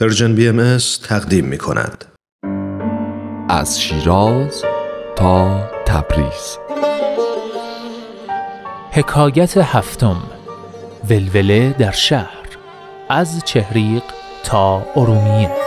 پرژن بی ام تقدیم می کند. از شیراز تا تبریز. حکایت هفتم. ولوله در شهر. از چهریق تا ارومیه.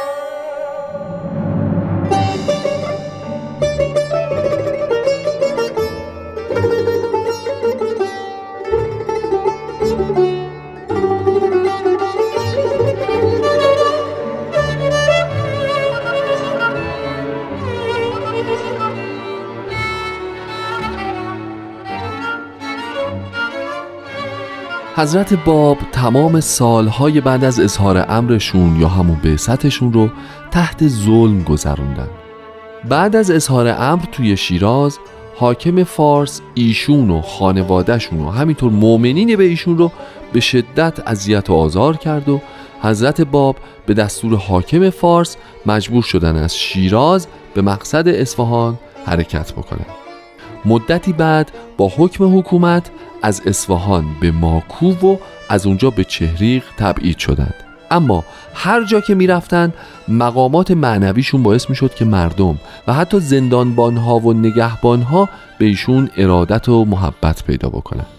حضرت باب تمام سالهای بعد از اظهار امرشون یا همون بعثتشون رو تحت ظلم گذروندن. بعد از اظهار امر توی شیراز حاکم فارس ایشون و خانوادهشون و همینطور مؤمنین به ایشون رو به شدت اذیت و آزار کرد و حضرت باب به دستور حاکم فارس مجبور شدن از شیراز به مقصد اصفهان حرکت بکنن. مدتی بعد با حکم حکومت از اصفهان به ماکو و از اونجا به چهریق تبعید شدند. اما هر جا که می‌رفتند مقامات معنویشون باعث می‌شد که مردم و حتی زندانبانها و نگهبانها به ایشون ارادت و محبت پیدا بکنند.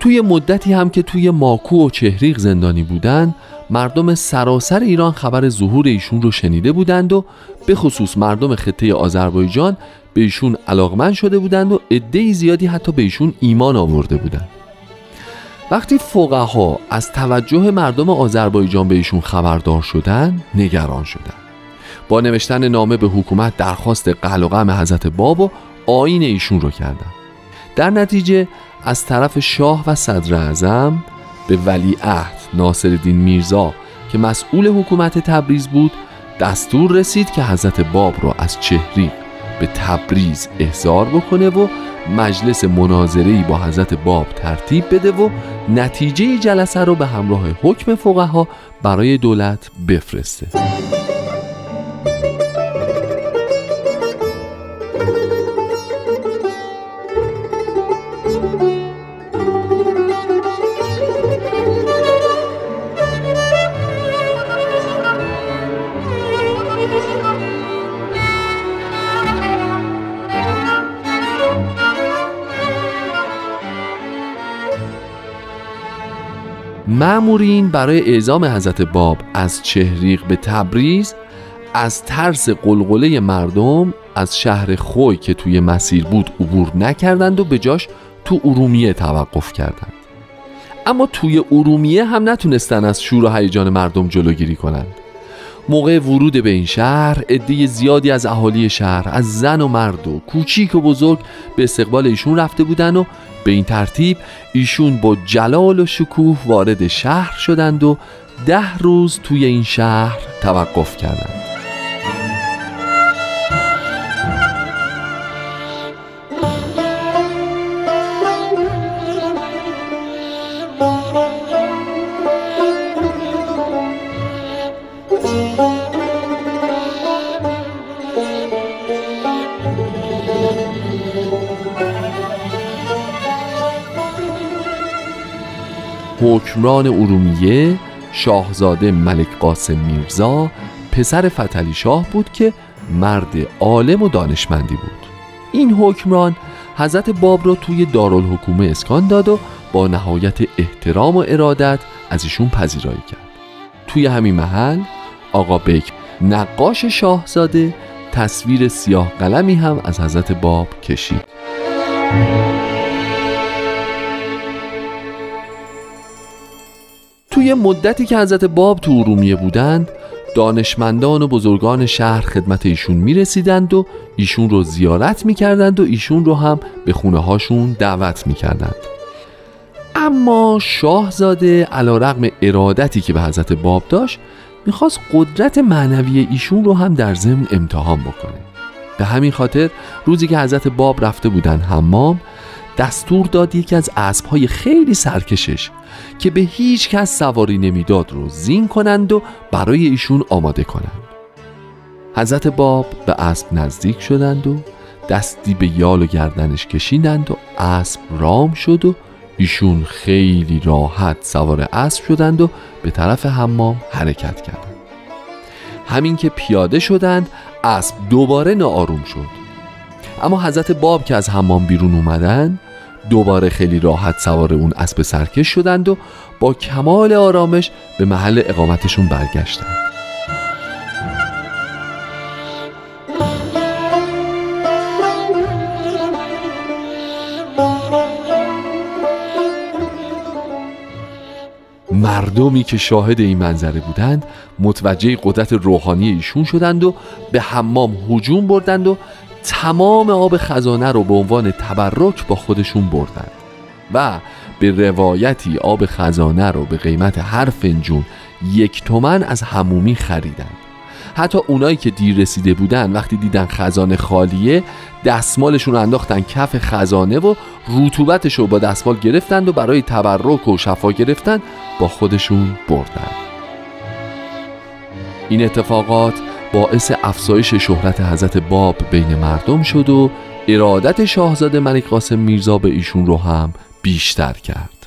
توی مدتی هم که توی ماکو و چهریق زندانی بودند مردم سراسر ایران خبر ظهور ایشون رو شنیده بودند و به خصوص مردم خطه آذربایجان به ایشون علاقمند شده بودند و عده زیادی حتی به ایشون ایمان آورده بودند. وقتی فقها از توجه مردم آذربایجان به ایشون خبردار شدند نگران شدند با نوشتن نامه به حکومت درخواست قل و غم حضرت باب و آین ایشون رو کردند در نتیجه از طرف شاه و صدر اعظم به ولی عهد ناصرالدین میرزا که مسئول حکومت تبریز بود دستور رسید که حضرت باب را از چهری به تبریز احضار بکنه و مجلس مناظری با حضرت باب ترتیب بده و نتیجه جلسه رو به همراه حکم فقها برای دولت بفرسته. معمورین برای اعزام حضرت باب از چهریق به تبریز از ترس قلقله مردم از شهر خوی که توی مسیر بود عبور نکردند و به جاش تو ارومیه توقف کردند. اما توی ارومیه هم نتونستن از شور و هیجان مردم جلوگیری کنند. موقع ورود به این شهر عده زیادی از اهالی شهر از زن و مرد و کوچیک و بزرگ به استقبال ایشون رفته بودن و به این ترتیب ایشون با جلال و شکوه وارد شهر شدند و ده روز توی این شهر توقف کردند. حکمران ارومیه شاهزاده ملک قاسم میرزا پسر فتلی شاه بود که مرد عالم و دانشمندی بود. این حکمران حضرت باب را توی دارالحکومه اسکان داد و با نهایت احترام و ارادت از ایشون پذیرایی کرد. توی همین محل آقا بیک نقاش شاهزاده تصویر سیاه قلمی هم از حضرت باب کشید. توی مدتی که حضرت باب تو ارومیه بودند دانشمندان و بزرگان شهر خدمت ایشون می رسیدند و ایشون رو زیارت می کردند و ایشون رو هم به خونه هاشون دعوت می کردند اما شاهزاده علا رقم ارادتی که به حضرت باب داشت می‌خواست قدرت معنوی ایشون رو هم در ضمن امتحان بکنه. به همین خاطر روزی که حضرت باب رفته بودن حمام دستور داد یکی از اسبهای خیلی سرکشش که به هیچ کس سواری نمی‌داد رو زین کنند و برای ایشون آماده کنند. حضرت باب به اسب نزدیک شدند و دستی به یال و گردنش کشیدند و اسب رام شد و ایشون خیلی راحت سوار اسب شدند و به طرف حمام حرکت کردند. همین که پیاده شدند اسب دوباره ناآروم شد. اما حضرت باب که از حمام بیرون اومدن دوباره خیلی راحت سوار اون اسب سرکش شدند و با کمال آرامش به محل اقامتشون برگشتند. مردمی که شاهد این منظره بودند متوجه قدرت روحانی ایشون شدند و به حمام هجوم بردند و تمام آب خزانه رو به عنوان تبرک با خودشون بردند و به روایتی آب خزانه رو به قیمت هر فنجون یک تومن از همومی خریدند حتی اونایی که دیر رسیده بودن وقتی دیدن خزانه خالیه دستمالشون رو انداختن کف خزانه و رطوبتش رو با دستمال گرفتند و برای تبرک و شفا گرفتن با خودشون بردن. این اتفاقات باعث افزایش شهرت حضرت باب بین مردم شد و ارادت شاهزاده ملک قاسم میرزا به ایشون رو هم بیشتر کرد.